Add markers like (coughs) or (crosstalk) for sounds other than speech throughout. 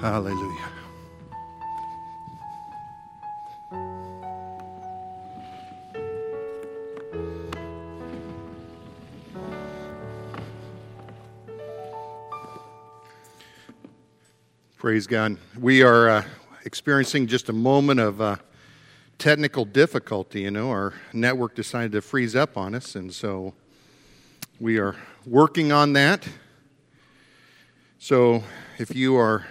Hallelujah. Praise God. We are uh, experiencing just a moment of uh, technical difficulty. You know, our network decided to freeze up on us, and so we are working on that. So if you are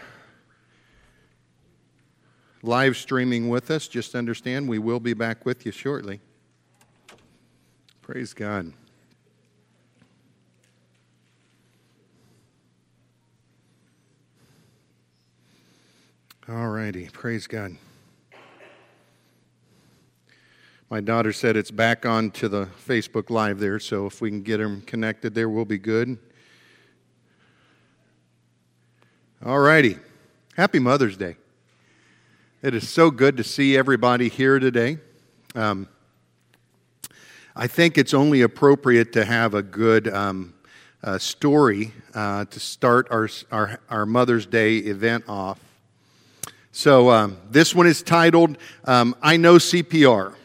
live streaming with us, just understand we will be back with you shortly. Praise God. All righty. Praise God. My daughter said it's back on to the Facebook Live there, so if we can get them connected there, we'll be good. All righty. Happy Mother's Day. It is so good to see everybody here today. Um, I think it's only appropriate to have a good um, uh, story uh, to start our, our, our Mother's Day event off. So um, this one is titled um, I Know CPR.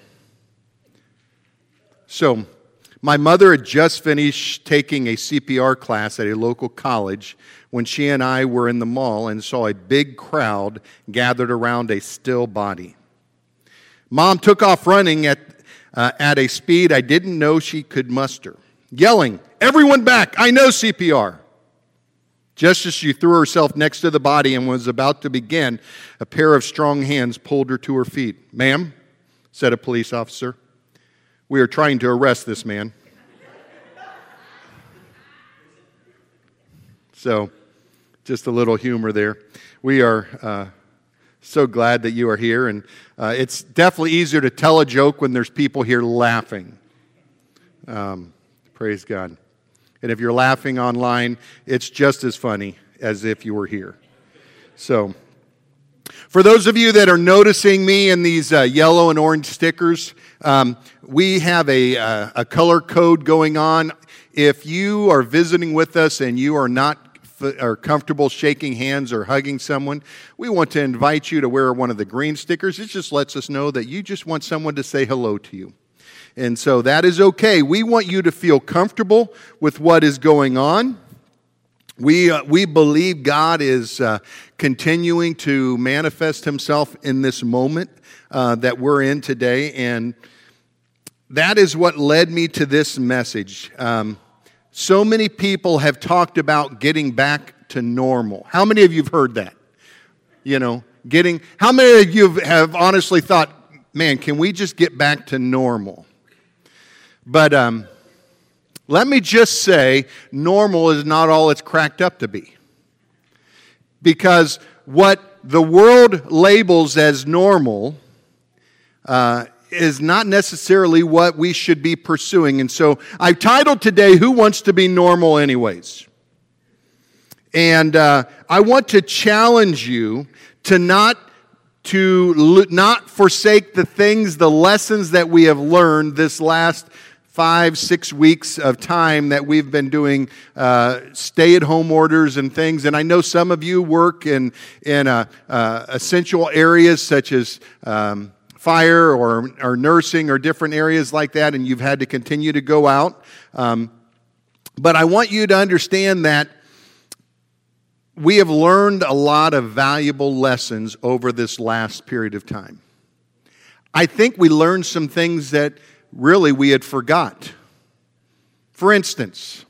So, my mother had just finished taking a CPR class at a local college when she and I were in the mall and saw a big crowd gathered around a still body. Mom took off running at, uh, at a speed I didn't know she could muster, yelling, Everyone back! I know CPR! Just as she threw herself next to the body and was about to begin, a pair of strong hands pulled her to her feet. Ma'am, said a police officer, we are trying to arrest this man. So, just a little humor there. We are uh, so glad that you are here, and uh, it's definitely easier to tell a joke when there's people here laughing. Um, praise God. And if you're laughing online, it's just as funny as if you were here. So, for those of you that are noticing me in these uh, yellow and orange stickers, um, we have a, uh, a color code going on. If you are visiting with us and you are not are comfortable shaking hands or hugging someone, we want to invite you to wear one of the green stickers. It just lets us know that you just want someone to say hello to you. And so that is okay. We want you to feel comfortable with what is going on. We, uh, we believe God is uh, continuing to manifest Himself in this moment uh, that we're in today. And that is what led me to this message. Um, so many people have talked about getting back to normal. How many of you have heard that? You know, getting, how many of you have honestly thought, man, can we just get back to normal? But um, let me just say, normal is not all it's cracked up to be. Because what the world labels as normal uh, is not necessarily what we should be pursuing. And so I've titled today, Who Wants to Be Normal Anyways? And uh, I want to challenge you to not to not forsake the things, the lessons that we have learned this last five, six weeks of time that we've been doing uh, stay at home orders and things. And I know some of you work in, in uh, uh, essential areas such as um, fire or, or nursing or different areas like that, and you've had to continue to go out. Um, but I want you to understand that we have learned a lot of valuable lessons over this last period of time. I think we learned some things that really we had forgot. For instance,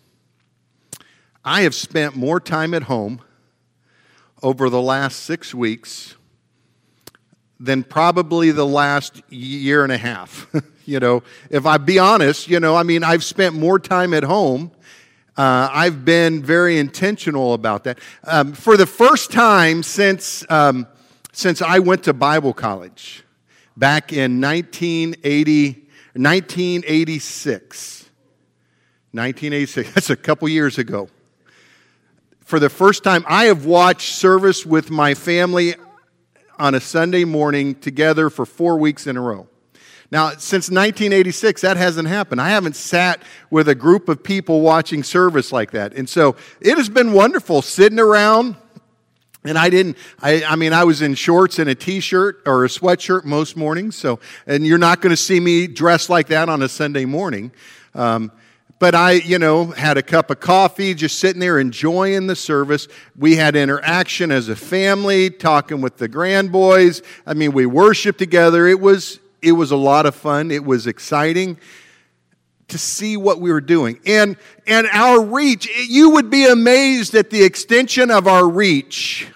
I have spent more time at home over the last six weeks than probably the last year and a half. (laughs) you know, if I be honest, you know, I mean, I've spent more time at home. Uh, I've been very intentional about that. Um, for the first time since, um, since I went to Bible college back in 1980, 1986. 1986. (laughs) That's a couple years ago. For the first time, I have watched service with my family on a Sunday morning together for four weeks in a row. Now, since 1986, that hasn't happened. I haven't sat with a group of people watching service like that. And so it has been wonderful sitting around And I didn't, I, I mean, I was in shorts and a t shirt or a sweatshirt most mornings. So, and you're not going to see me dressed like that on a Sunday morning. Um, but I, you know, had a cup of coffee, just sitting there enjoying the service. We had interaction as a family, talking with the grand boys. I mean, we worshiped together. It was, it was a lot of fun. It was exciting to see what we were doing. And, and our reach, you would be amazed at the extension of our reach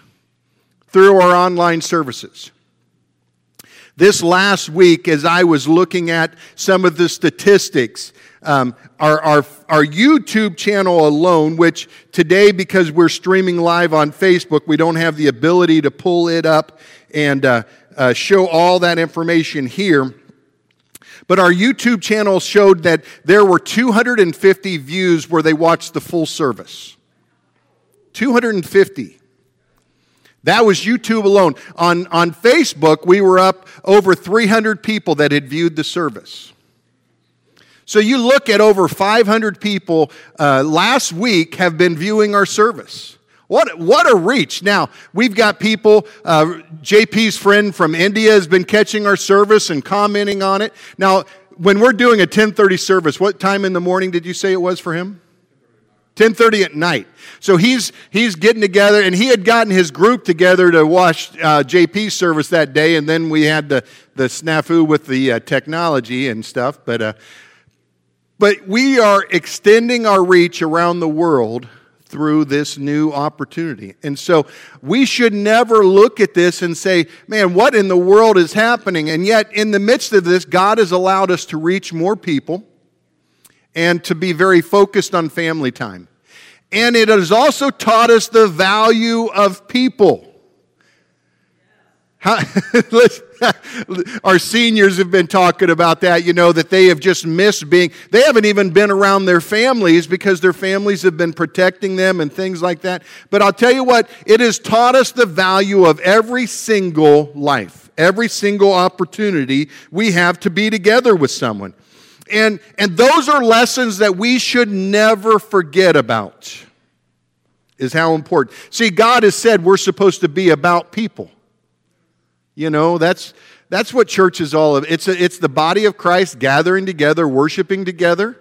through our online services. This last week, as I was looking at some of the statistics, um, our, our, our YouTube channel alone, which today, because we're streaming live on Facebook, we don't have the ability to pull it up and uh, uh, show all that information here. But our YouTube channel showed that there were 250 views where they watched the full service. 250. That was YouTube alone. On, on Facebook, we were up over 300 people that had viewed the service. So you look at over 500 people uh, last week have been viewing our service. What, what a reach. Now, we've got people, uh, JP's friend from India has been catching our service and commenting on it. Now, when we're doing a 1030 service, what time in the morning did you say it was for him? 10:30 at night. So he's he's getting together, and he had gotten his group together to watch uh, JP's service that day, and then we had the the snafu with the uh, technology and stuff. But uh, but we are extending our reach around the world through this new opportunity. And so we should never look at this and say, man, what in the world is happening? And yet, in the midst of this, God has allowed us to reach more people and to be very focused on family time. And it has also taught us the value of people. (laughs) Our seniors have been talking about that, you know, that they have just missed being, they haven't even been around their families because their families have been protecting them and things like that. But I'll tell you what, it has taught us the value of every single life, every single opportunity we have to be together with someone. And, and those are lessons that we should never forget about, is how important. See, God has said we're supposed to be about people. You know, that's, that's what church is all about. It's, a, it's the body of Christ gathering together, worshiping together.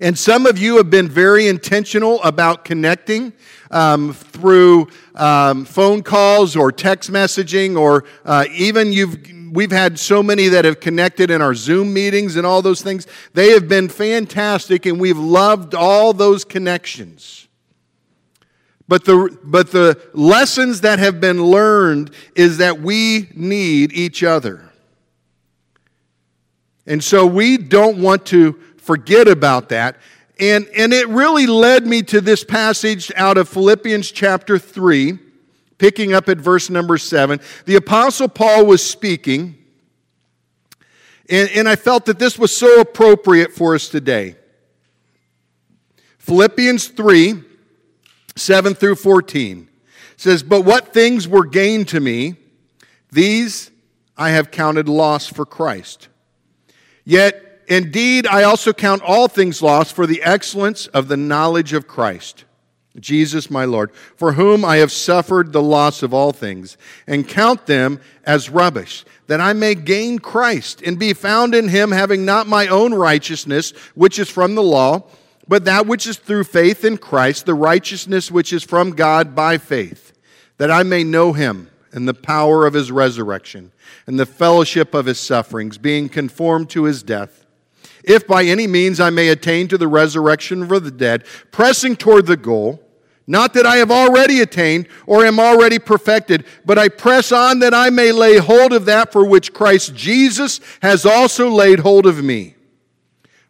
And some of you have been very intentional about connecting um, through um, phone calls or text messaging, or uh, even you've we've had so many that have connected in our Zoom meetings and all those things. They have been fantastic, and we've loved all those connections. But the, but the lessons that have been learned is that we need each other. And so we don't want to forget about that. And, and it really led me to this passage out of Philippians chapter 3, picking up at verse number 7. The Apostle Paul was speaking, and, and I felt that this was so appropriate for us today. Philippians 3, 7 through 14 says, But what things were gained to me, these I have counted loss for Christ. Yet, indeed, I also count all things lost for the excellence of the knowledge of Christ, Jesus my Lord, for whom I have suffered the loss of all things, and count them as rubbish, that I may gain Christ and be found in him, having not my own righteousness, which is from the law but that which is through faith in Christ, the righteousness which is from God by faith, that I may know him and the power of his resurrection and the fellowship of his sufferings, being conformed to his death. If by any means I may attain to the resurrection of the dead, pressing toward the goal, not that I have already attained or am already perfected, but I press on that I may lay hold of that for which Christ Jesus has also laid hold of me.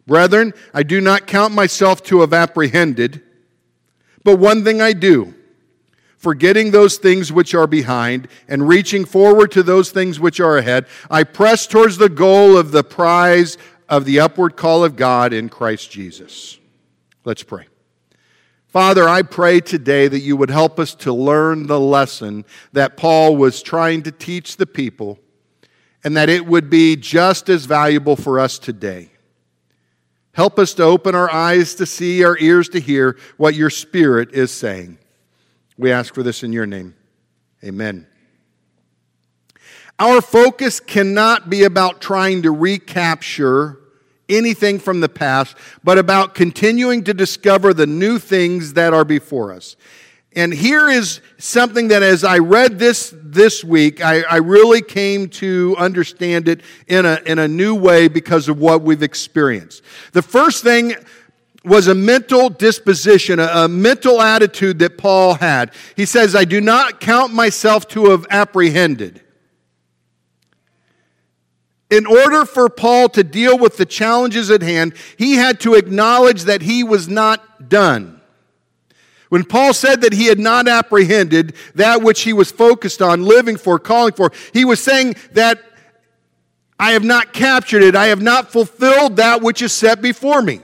Brethren, I do not count myself to have apprehended, but one thing I do, forgetting those things which are behind and reaching forward to those things which are ahead, I press towards the goal of the prize of the upward call of God in Christ Jesus. Let's pray. Father, I pray today that you would help us to learn the lesson that Paul was trying to teach the people and that it would be just as valuable for us today. Help us to open our eyes to see, our ears to hear what your Spirit is saying. We ask for this in your name. Amen. Our focus cannot be about trying to recapture anything from the past, but about continuing to discover the new things that are before us. And here is something that as I read this this week, I, I, really came to understand it in a, in a new way because of what we've experienced. The first thing was a mental disposition, a, a mental attitude that Paul had. He says, I do not count myself to have apprehended. In order for Paul to deal with the challenges at hand, he had to acknowledge that he was not done. When Paul said that he had not apprehended that which he was focused on, living for, calling for, he was saying that I have not captured it. I have not fulfilled that which is set before me.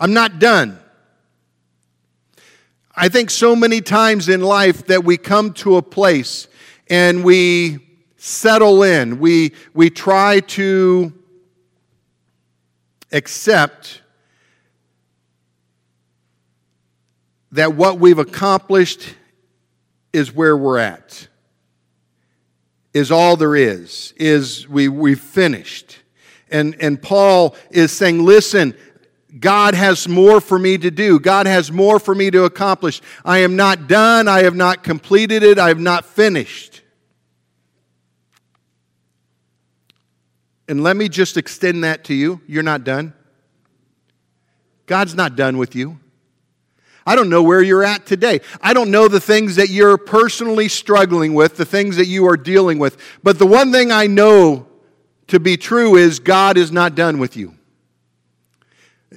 I'm not done. I think so many times in life that we come to a place and we settle in. We, we try to accept that what we've accomplished is where we're at, is all there is, is we, we've finished. And, and Paul is saying, listen, God has more for me to do. God has more for me to accomplish. I am not done. I have not completed it. I have not finished. And let me just extend that to you. You're not done. God's not done with you. I don't know where you're at today. I don't know the things that you're personally struggling with, the things that you are dealing with. But the one thing I know to be true is God is not done with you.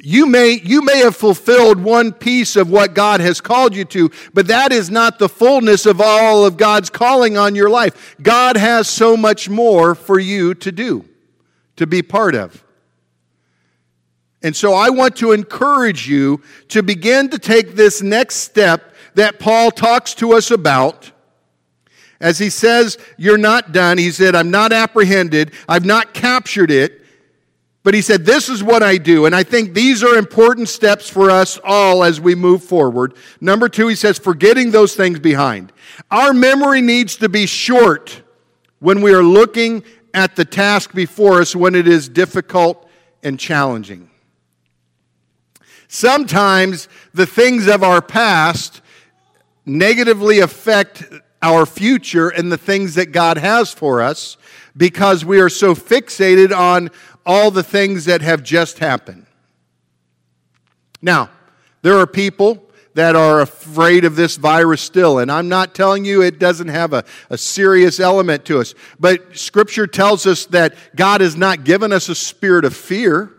You may, you may have fulfilled one piece of what God has called you to, but that is not the fullness of all of God's calling on your life. God has so much more for you to do, to be part of. And so I want to encourage you to begin to take this next step that Paul talks to us about. As he says, You're not done. He said, I'm not apprehended. I've not captured it. But he said, This is what I do. And I think these are important steps for us all as we move forward. Number two, he says, Forgetting those things behind. Our memory needs to be short when we are looking at the task before us when it is difficult and challenging. Sometimes the things of our past negatively affect our future and the things that God has for us because we are so fixated on all the things that have just happened. Now, there are people that are afraid of this virus still. And I'm not telling you it doesn't have a, a serious element to us. But Scripture tells us that God has not given us a spirit of fear,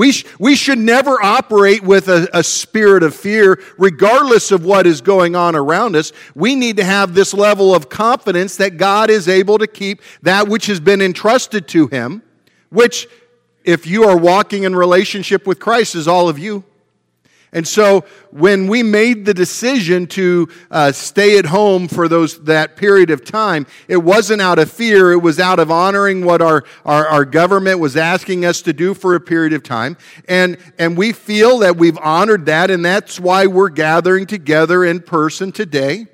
we, sh- we should never operate with a, a spirit of fear, regardless of what is going on around us. We need to have this level of confidence that God is able to keep that which has been entrusted to Him, which, if you are walking in relationship with Christ, is all of you. And so when we made the decision to uh, stay at home for those, that period of time, it wasn't out of fear. It was out of honoring what our, our, our government was asking us to do for a period of time. And, and we feel that we've honored that, and that's why we're gathering together in person today.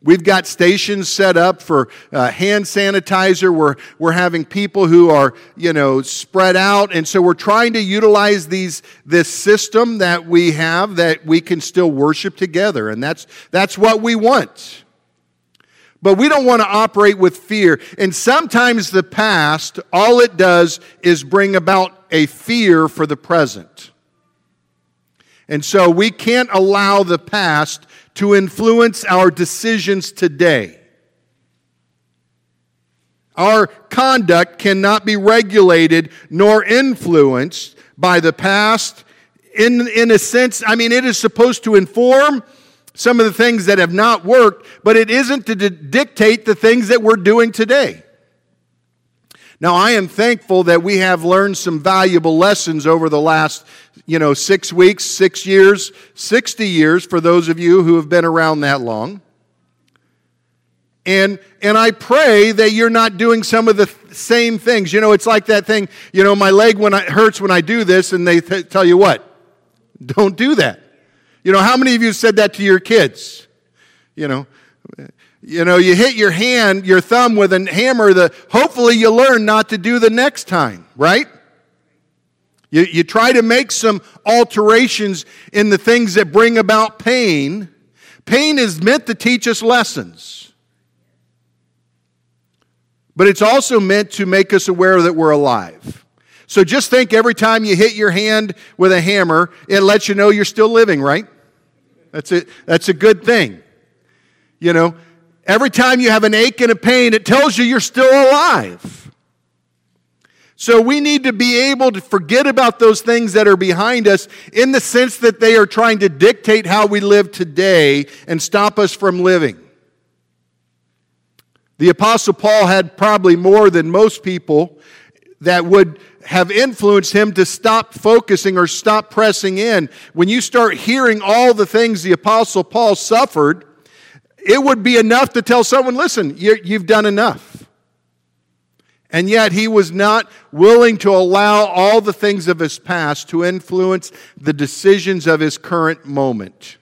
We've got stations set up for uh, hand sanitizer. We're, we're having people who are, you know, spread out. And so we're trying to utilize these, this system that we have that we can still worship together. And that's, that's what we want. But we don't want to operate with fear. And sometimes the past, all it does is bring about a fear for the present. And so we can't allow the past to influence our decisions today. Our conduct cannot be regulated nor influenced by the past. In, in a sense, I mean, it is supposed to inform some of the things that have not worked, but it isn't to dictate the things that we're doing today. Now, I am thankful that we have learned some valuable lessons over the last you know, six weeks, six years, 60 years for those of you who have been around that long. And, and I pray that you're not doing some of the same things. You know, it's like that thing, you know, my leg when I, hurts when I do this, and they th- tell you what? Don't do that. You know, how many of you said that to your kids? You know, you know, you hit your hand, your thumb with a hammer, the, hopefully you learn not to do the next time, right? You, you try to make some alterations in the things that bring about pain. Pain is meant to teach us lessons. But it's also meant to make us aware that we're alive. So just think every time you hit your hand with a hammer, it lets you know you're still living, right? That's it. That's a good thing. You know, every time you have an ache and a pain, it tells you you're still alive. So we need to be able to forget about those things that are behind us in the sense that they are trying to dictate how we live today and stop us from living. The Apostle Paul had probably more than most people that would have influenced him to stop focusing or stop pressing in. When you start hearing all the things the Apostle Paul suffered, it would be enough to tell someone, listen, you've done enough. And yet he was not willing to allow all the things of his past to influence the decisions of his current moment.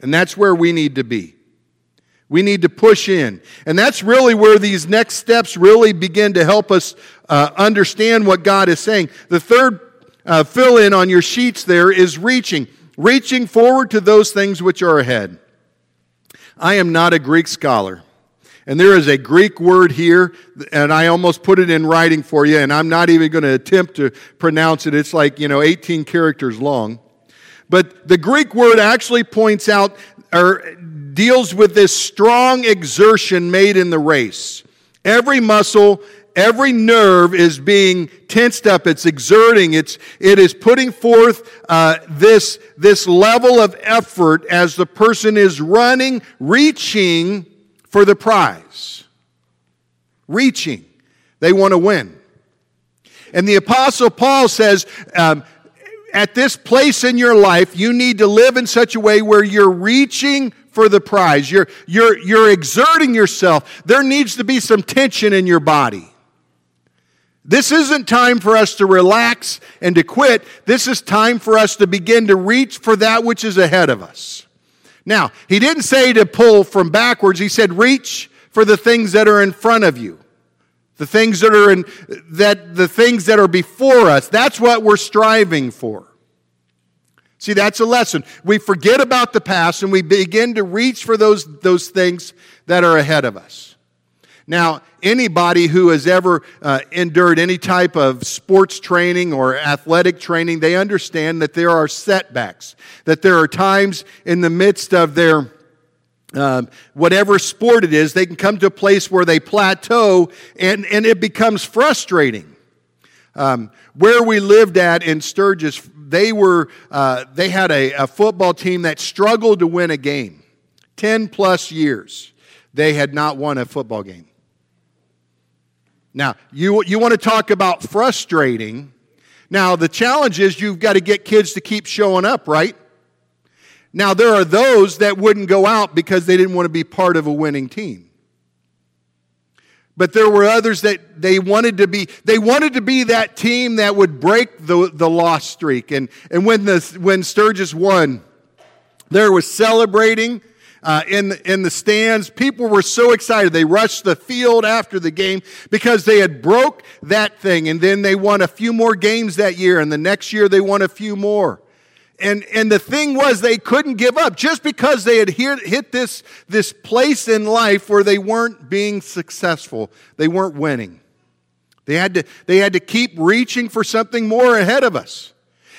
And that's where we need to be. We need to push in. And that's really where these next steps really begin to help us uh, understand what God is saying. The third uh, fill in on your sheets there is reaching, reaching forward to those things which are ahead. I am not a Greek scholar. And there is a Greek word here, and I almost put it in writing for you, and I'm not even going to attempt to pronounce it. It's like, you know, 18 characters long. But the Greek word actually points out or deals with this strong exertion made in the race. Every muscle, every nerve is being tensed up. It's exerting. It's, it is putting forth uh, this, this level of effort as the person is running, reaching for the prize. Reaching. They want to win. And the Apostle Paul says, um, at this place in your life, you need to live in such a way where you're reaching for the prize. You're, you're, you're exerting yourself. There needs to be some tension in your body. This isn't time for us to relax and to quit. This is time for us to begin to reach for that which is ahead of us. Now, he didn't say to pull from backwards. He said reach for the things that are in front of you. The things that are in that the things that are before us. That's what we're striving for. See, that's a lesson. We forget about the past and we begin to reach for those, those things that are ahead of us. Now, anybody who has ever uh, endured any type of sports training or athletic training, they understand that there are setbacks, that there are times in the midst of their uh, whatever sport it is, they can come to a place where they plateau and, and it becomes frustrating. Um, where we lived at in Sturgis, they were uh, they had a, a football team that struggled to win a game. Ten plus years, they had not won a football game. Now, you, you want to talk about frustrating. Now, the challenge is you've got to get kids to keep showing up, right? Now, there are those that wouldn't go out because they didn't want to be part of a winning team. But there were others that they wanted to be, they wanted to be that team that would break the, the loss streak. And, and when, the, when Sturgis won, there was celebrating uh, in, in the stands. People were so excited. They rushed the field after the game because they had broke that thing. And then they won a few more games that year. And the next year they won a few more. And, and the thing was, they couldn't give up just because they had hit, hit this, this place in life where they weren't being successful. They weren't winning. They had, to, they had to keep reaching for something more ahead of us.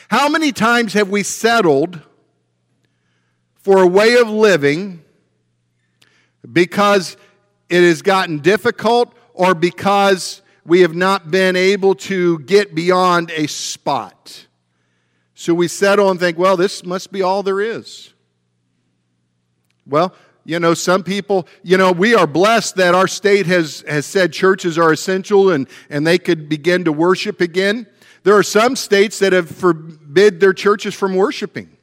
How many times have we settled for a way of living because it has gotten difficult or because we have not been able to get beyond a spot? So we settle and think, well, this must be all there is. Well, you know, some people, you know, we are blessed that our state has, has said churches are essential and, and they could begin to worship again. There are some states that have forbid their churches from worshiping.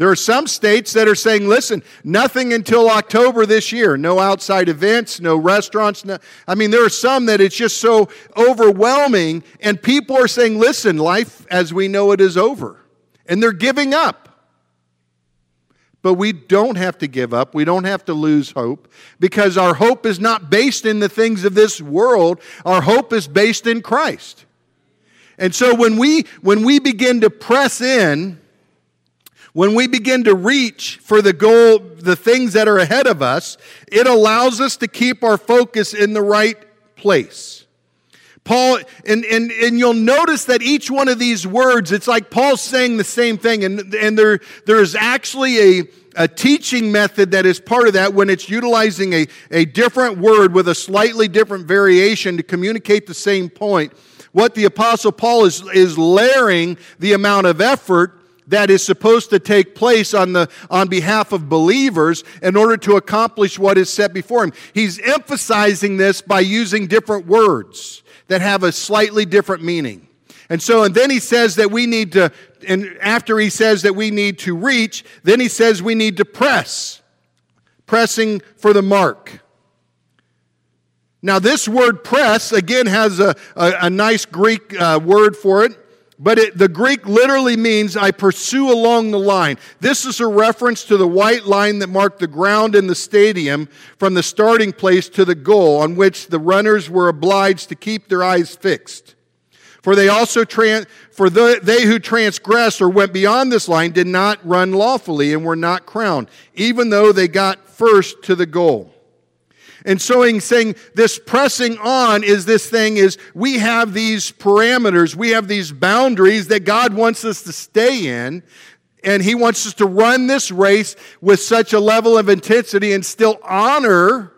There are some states that are saying, listen, nothing until October this year. No outside events, no restaurants. No, I mean, there are some that it's just so overwhelming, and people are saying, listen, life as we know it is over. and they're giving up. But we don't have to give up. We don't have to lose hope because our hope is not based in the things of this world. Our hope is based in Christ. And so when we, when we begin to press in, when we begin to reach for the goal, the things that are ahead of us, it allows us to keep our focus in the right place. Paul, and, and, and you'll notice that each one of these words, it's like Paul's saying the same thing, and, and there, there's actually a, a teaching method that is part of that when it's utilizing a, a different word with a slightly different variation to communicate the same point. What the Apostle Paul is, is layering the amount of effort that is supposed to take place on, the, on behalf of believers in order to accomplish what is set before him. He's emphasizing this by using different words that have a slightly different meaning. And so, and then he says that we need to, and after he says that we need to reach, then he says we need to press, pressing for the mark. Now, this word press, again, has a, a, a nice Greek uh, word for it, but it, the Greek literally means I pursue along the line. This is a reference to the white line that marked the ground in the stadium from the starting place to the goal, on which the runners were obliged to keep their eyes fixed. For they also, tran- for the, they who transgressed or went beyond this line did not run lawfully and were not crowned, even though they got first to the goal. And so he's saying this pressing on is this thing is we have these parameters, we have these boundaries that God wants us to stay in. And he wants us to run this race with such a level of intensity and still honor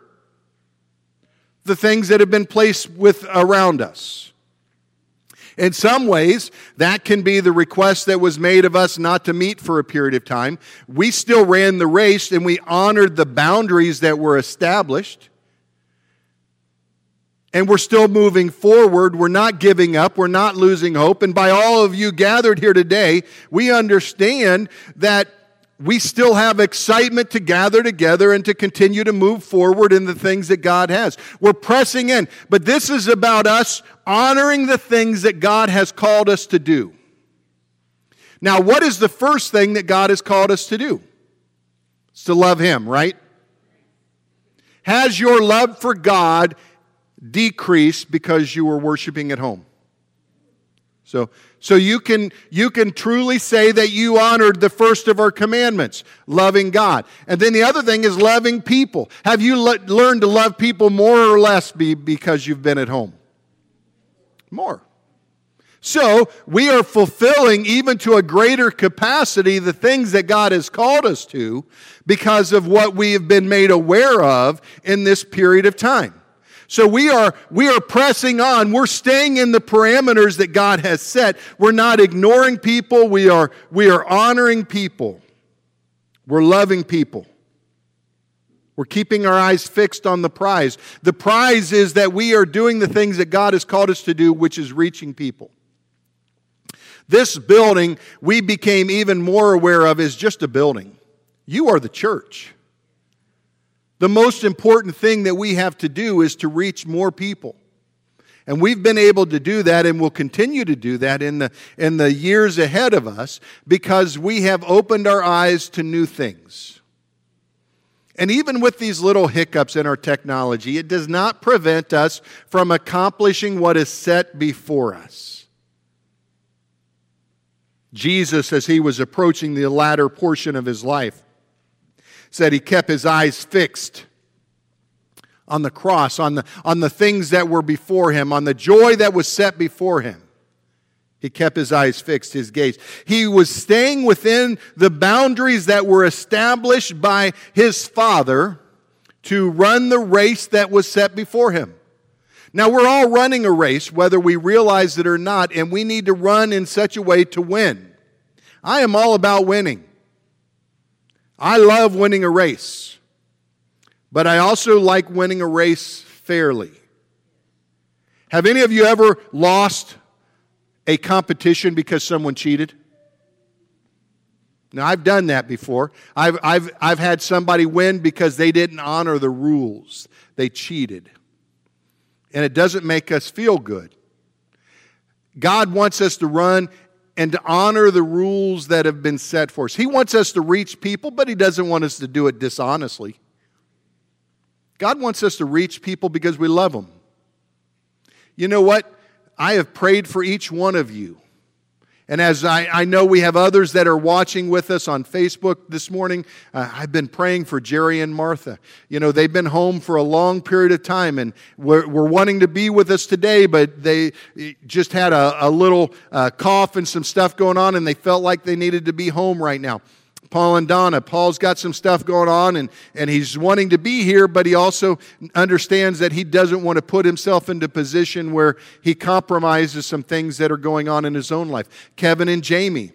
the things that have been placed with around us. In some ways, that can be the request that was made of us not to meet for a period of time. We still ran the race and we honored the boundaries that were established and we're still moving forward. We're not giving up. We're not losing hope. And by all of you gathered here today, we understand that we still have excitement to gather together and to continue to move forward in the things that God has. We're pressing in. But this is about us honoring the things that God has called us to do. Now, what is the first thing that God has called us to do? It's to love Him, right? Has your love for God decrease because you were worshiping at home. So, so you can you can truly say that you honored the first of our commandments, loving God. And then the other thing is loving people. Have you le- learned to love people more or less be, because you've been at home? More. So we are fulfilling even to a greater capacity the things that God has called us to because of what we have been made aware of in this period of time. So we are, we are pressing on. We're staying in the parameters that God has set. We're not ignoring people. We are, we are honoring people. We're loving people. We're keeping our eyes fixed on the prize. The prize is that we are doing the things that God has called us to do, which is reaching people. This building we became even more aware of is just a building. You are the church. The most important thing that we have to do is to reach more people. And we've been able to do that and will continue to do that in the, in the years ahead of us because we have opened our eyes to new things. And even with these little hiccups in our technology, it does not prevent us from accomplishing what is set before us. Jesus, as he was approaching the latter portion of his life, said he kept his eyes fixed on the cross, on the, on the things that were before him, on the joy that was set before him. He kept his eyes fixed, his gaze. He was staying within the boundaries that were established by his father to run the race that was set before him. Now, we're all running a race, whether we realize it or not, and we need to run in such a way to win. I am all about winning. I love winning a race, but I also like winning a race fairly. Have any of you ever lost a competition because someone cheated? Now, I've done that before. I've, I've, I've had somebody win because they didn't honor the rules, they cheated. And it doesn't make us feel good. God wants us to run and to honor the rules that have been set for us. He wants us to reach people, but He doesn't want us to do it dishonestly. God wants us to reach people because we love them. You know what? I have prayed for each one of you. And as I, I know we have others that are watching with us on Facebook this morning, uh, I've been praying for Jerry and Martha. You know, they've been home for a long period of time and we're, we're wanting to be with us today, but they just had a, a little uh, cough and some stuff going on and they felt like they needed to be home right now. Paul and Donna. Paul's got some stuff going on and, and he's wanting to be here, but he also understands that he doesn't want to put himself into a position where he compromises some things that are going on in his own life. Kevin and Jamie.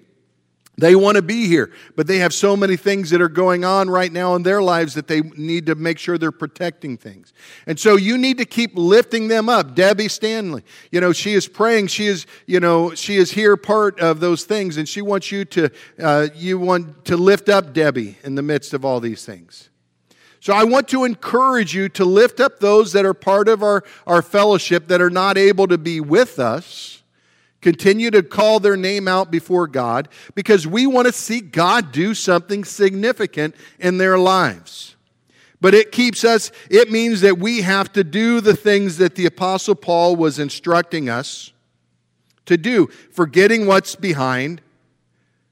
They want to be here, but they have so many things that are going on right now in their lives that they need to make sure they're protecting things. And so you need to keep lifting them up. Debbie Stanley, you know, she is praying. She is, you know, she is here part of those things, and she wants you to, uh, you want to lift up Debbie in the midst of all these things. So I want to encourage you to lift up those that are part of our, our fellowship that are not able to be with us Continue to call their name out before God because we want to see God do something significant in their lives. But it keeps us, it means that we have to do the things that the Apostle Paul was instructing us to do, forgetting what's behind,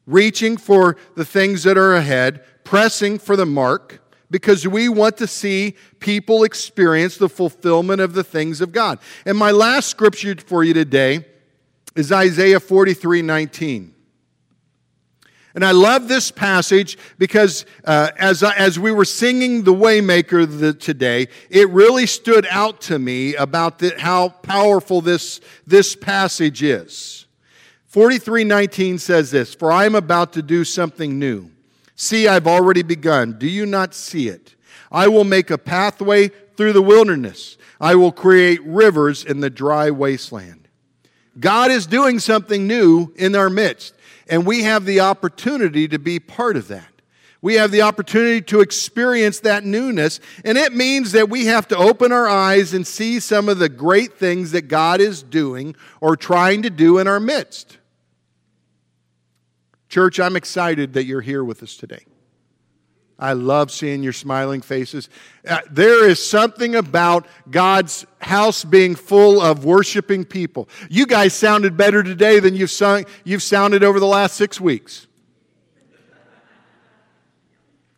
reaching for the things that are ahead, pressing for the mark, because we want to see people experience the fulfillment of the things of God. And my last scripture for you today is Isaiah 43 19. And I love this passage because uh, as, as we were singing The Waymaker the, today, it really stood out to me about the, how powerful this, this passage is. 43:19 says this, "For I am about to do something new. See, I've already begun. Do you not see it? I will make a pathway through the wilderness. I will create rivers in the dry wasteland." God is doing something new in our midst, and we have the opportunity to be part of that. We have the opportunity to experience that newness, and it means that we have to open our eyes and see some of the great things that God is doing or trying to do in our midst. Church, I'm excited that you're here with us today. I love seeing your smiling faces. Uh, there is something about God's house being full of worshiping people. You guys sounded better today than you've, sung, you've sounded over the last six weeks.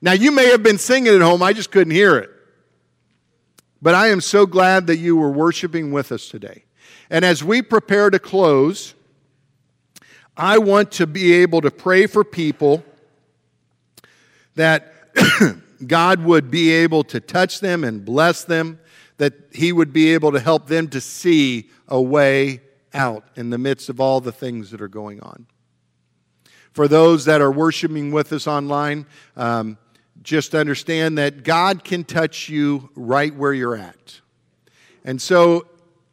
Now, you may have been singing at home, I just couldn't hear it. But I am so glad that you were worshiping with us today. And as we prepare to close, I want to be able to pray for people that (coughs) God would be able to touch them and bless them, that He would be able to help them to see a way out in the midst of all the things that are going on. For those that are worshiping with us online, um, just understand that God can touch you right where you're at. And so,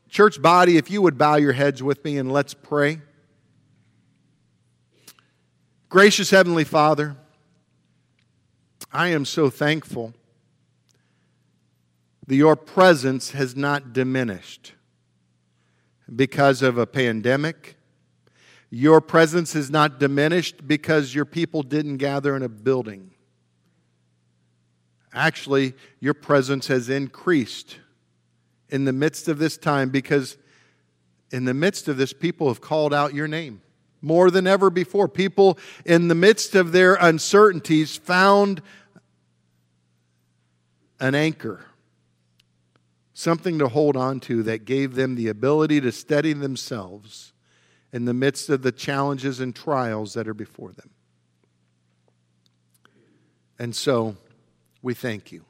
church body, if you would bow your heads with me and let's pray. Gracious Heavenly Father, I am so thankful that your presence has not diminished because of a pandemic. Your presence has not diminished because your people didn't gather in a building. Actually, your presence has increased in the midst of this time because in the midst of this, people have called out your name more than ever before. People, in the midst of their uncertainties, found an anchor, something to hold on to that gave them the ability to steady themselves in the midst of the challenges and trials that are before them. And so we thank you.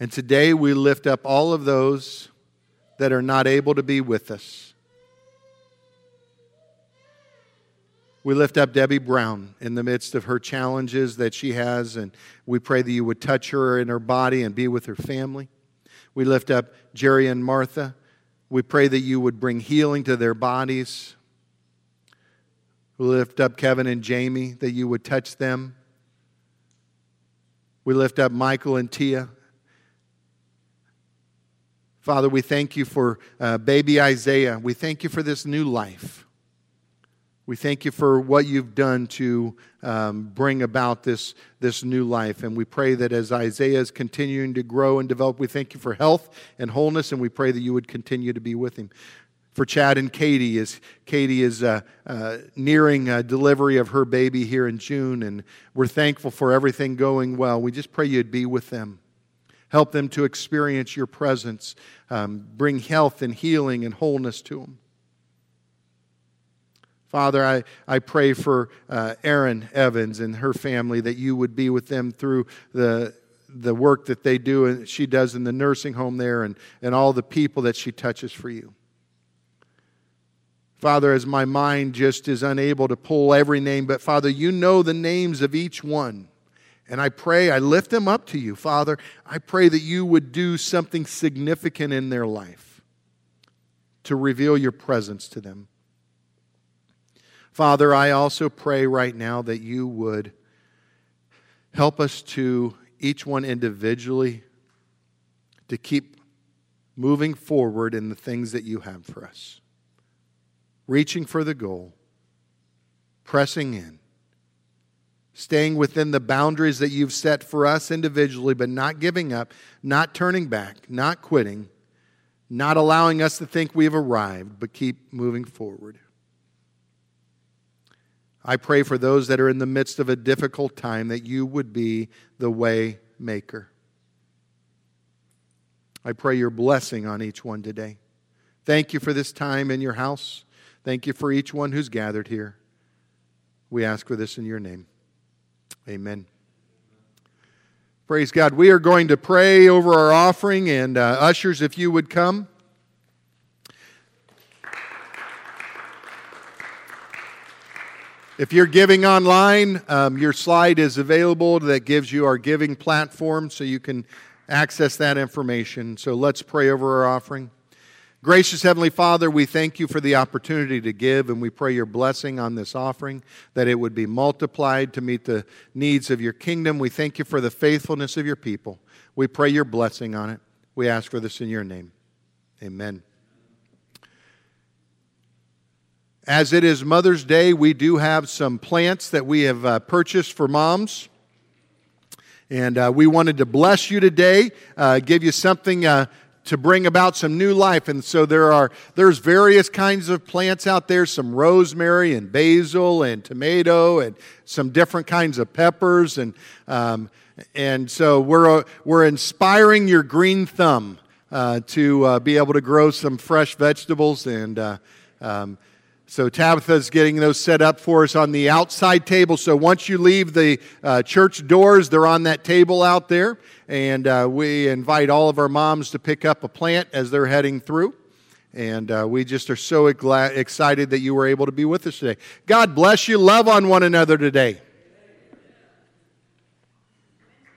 And today we lift up all of those that are not able to be with us. We lift up Debbie Brown in the midst of her challenges that she has, and we pray that you would touch her in her body and be with her family. We lift up Jerry and Martha. We pray that you would bring healing to their bodies. We lift up Kevin and Jamie, that you would touch them. We lift up Michael and Tia. Father, we thank you for uh, baby Isaiah. We thank you for this new life. We thank you for what you've done to um, bring about this, this new life. And we pray that as Isaiah is continuing to grow and develop, we thank you for health and wholeness, and we pray that you would continue to be with him. For Chad and Katie, as Katie is uh, uh, nearing delivery of her baby here in June, and we're thankful for everything going well. We just pray you'd be with them. Help them to experience your presence. Um, bring health and healing and wholeness to them. Father, I, I pray for uh, Erin Evans and her family that you would be with them through the, the work that they do and she does in the nursing home there and, and all the people that she touches for you. Father, as my mind just is unable to pull every name, but Father, you know the names of each one. And I pray, I lift them up to you, Father. I pray that you would do something significant in their life to reveal your presence to them. Father, I also pray right now that you would help us to, each one individually, to keep moving forward in the things that you have for us, reaching for the goal, pressing in, staying within the boundaries that you've set for us individually, but not giving up, not turning back, not quitting, not allowing us to think we've arrived, but keep moving forward. I pray for those that are in the midst of a difficult time that you would be the way maker. I pray your blessing on each one today. Thank you for this time in your house. Thank you for each one who's gathered here. We ask for this in your name. Amen. Praise God. We are going to pray over our offering, and uh, ushers, if you would come. If you're giving online, um, your slide is available that gives you our giving platform so you can access that information. So let's pray over our offering. Gracious Heavenly Father, we thank you for the opportunity to give, and we pray your blessing on this offering, that it would be multiplied to meet the needs of your kingdom. We thank you for the faithfulness of your people. We pray your blessing on it. We ask for this in your name. Amen. As it is Mother's Day, we do have some plants that we have uh, purchased for moms. And uh, we wanted to bless you today, uh, give you something uh, to bring about some new life. And so there are there's various kinds of plants out there, some rosemary and basil and tomato and some different kinds of peppers. And, um, and so we're, uh, we're inspiring your green thumb uh, to be able to grow some fresh vegetables and um, so Tabitha's getting those set up for us on the outside table. So once you leave the uh, church doors, they're on that table out there. And uh, we invite all of our moms to pick up a plant as they're heading through. And uh, we just are so excited that you were able to be with us today. God bless you. Love on one another today.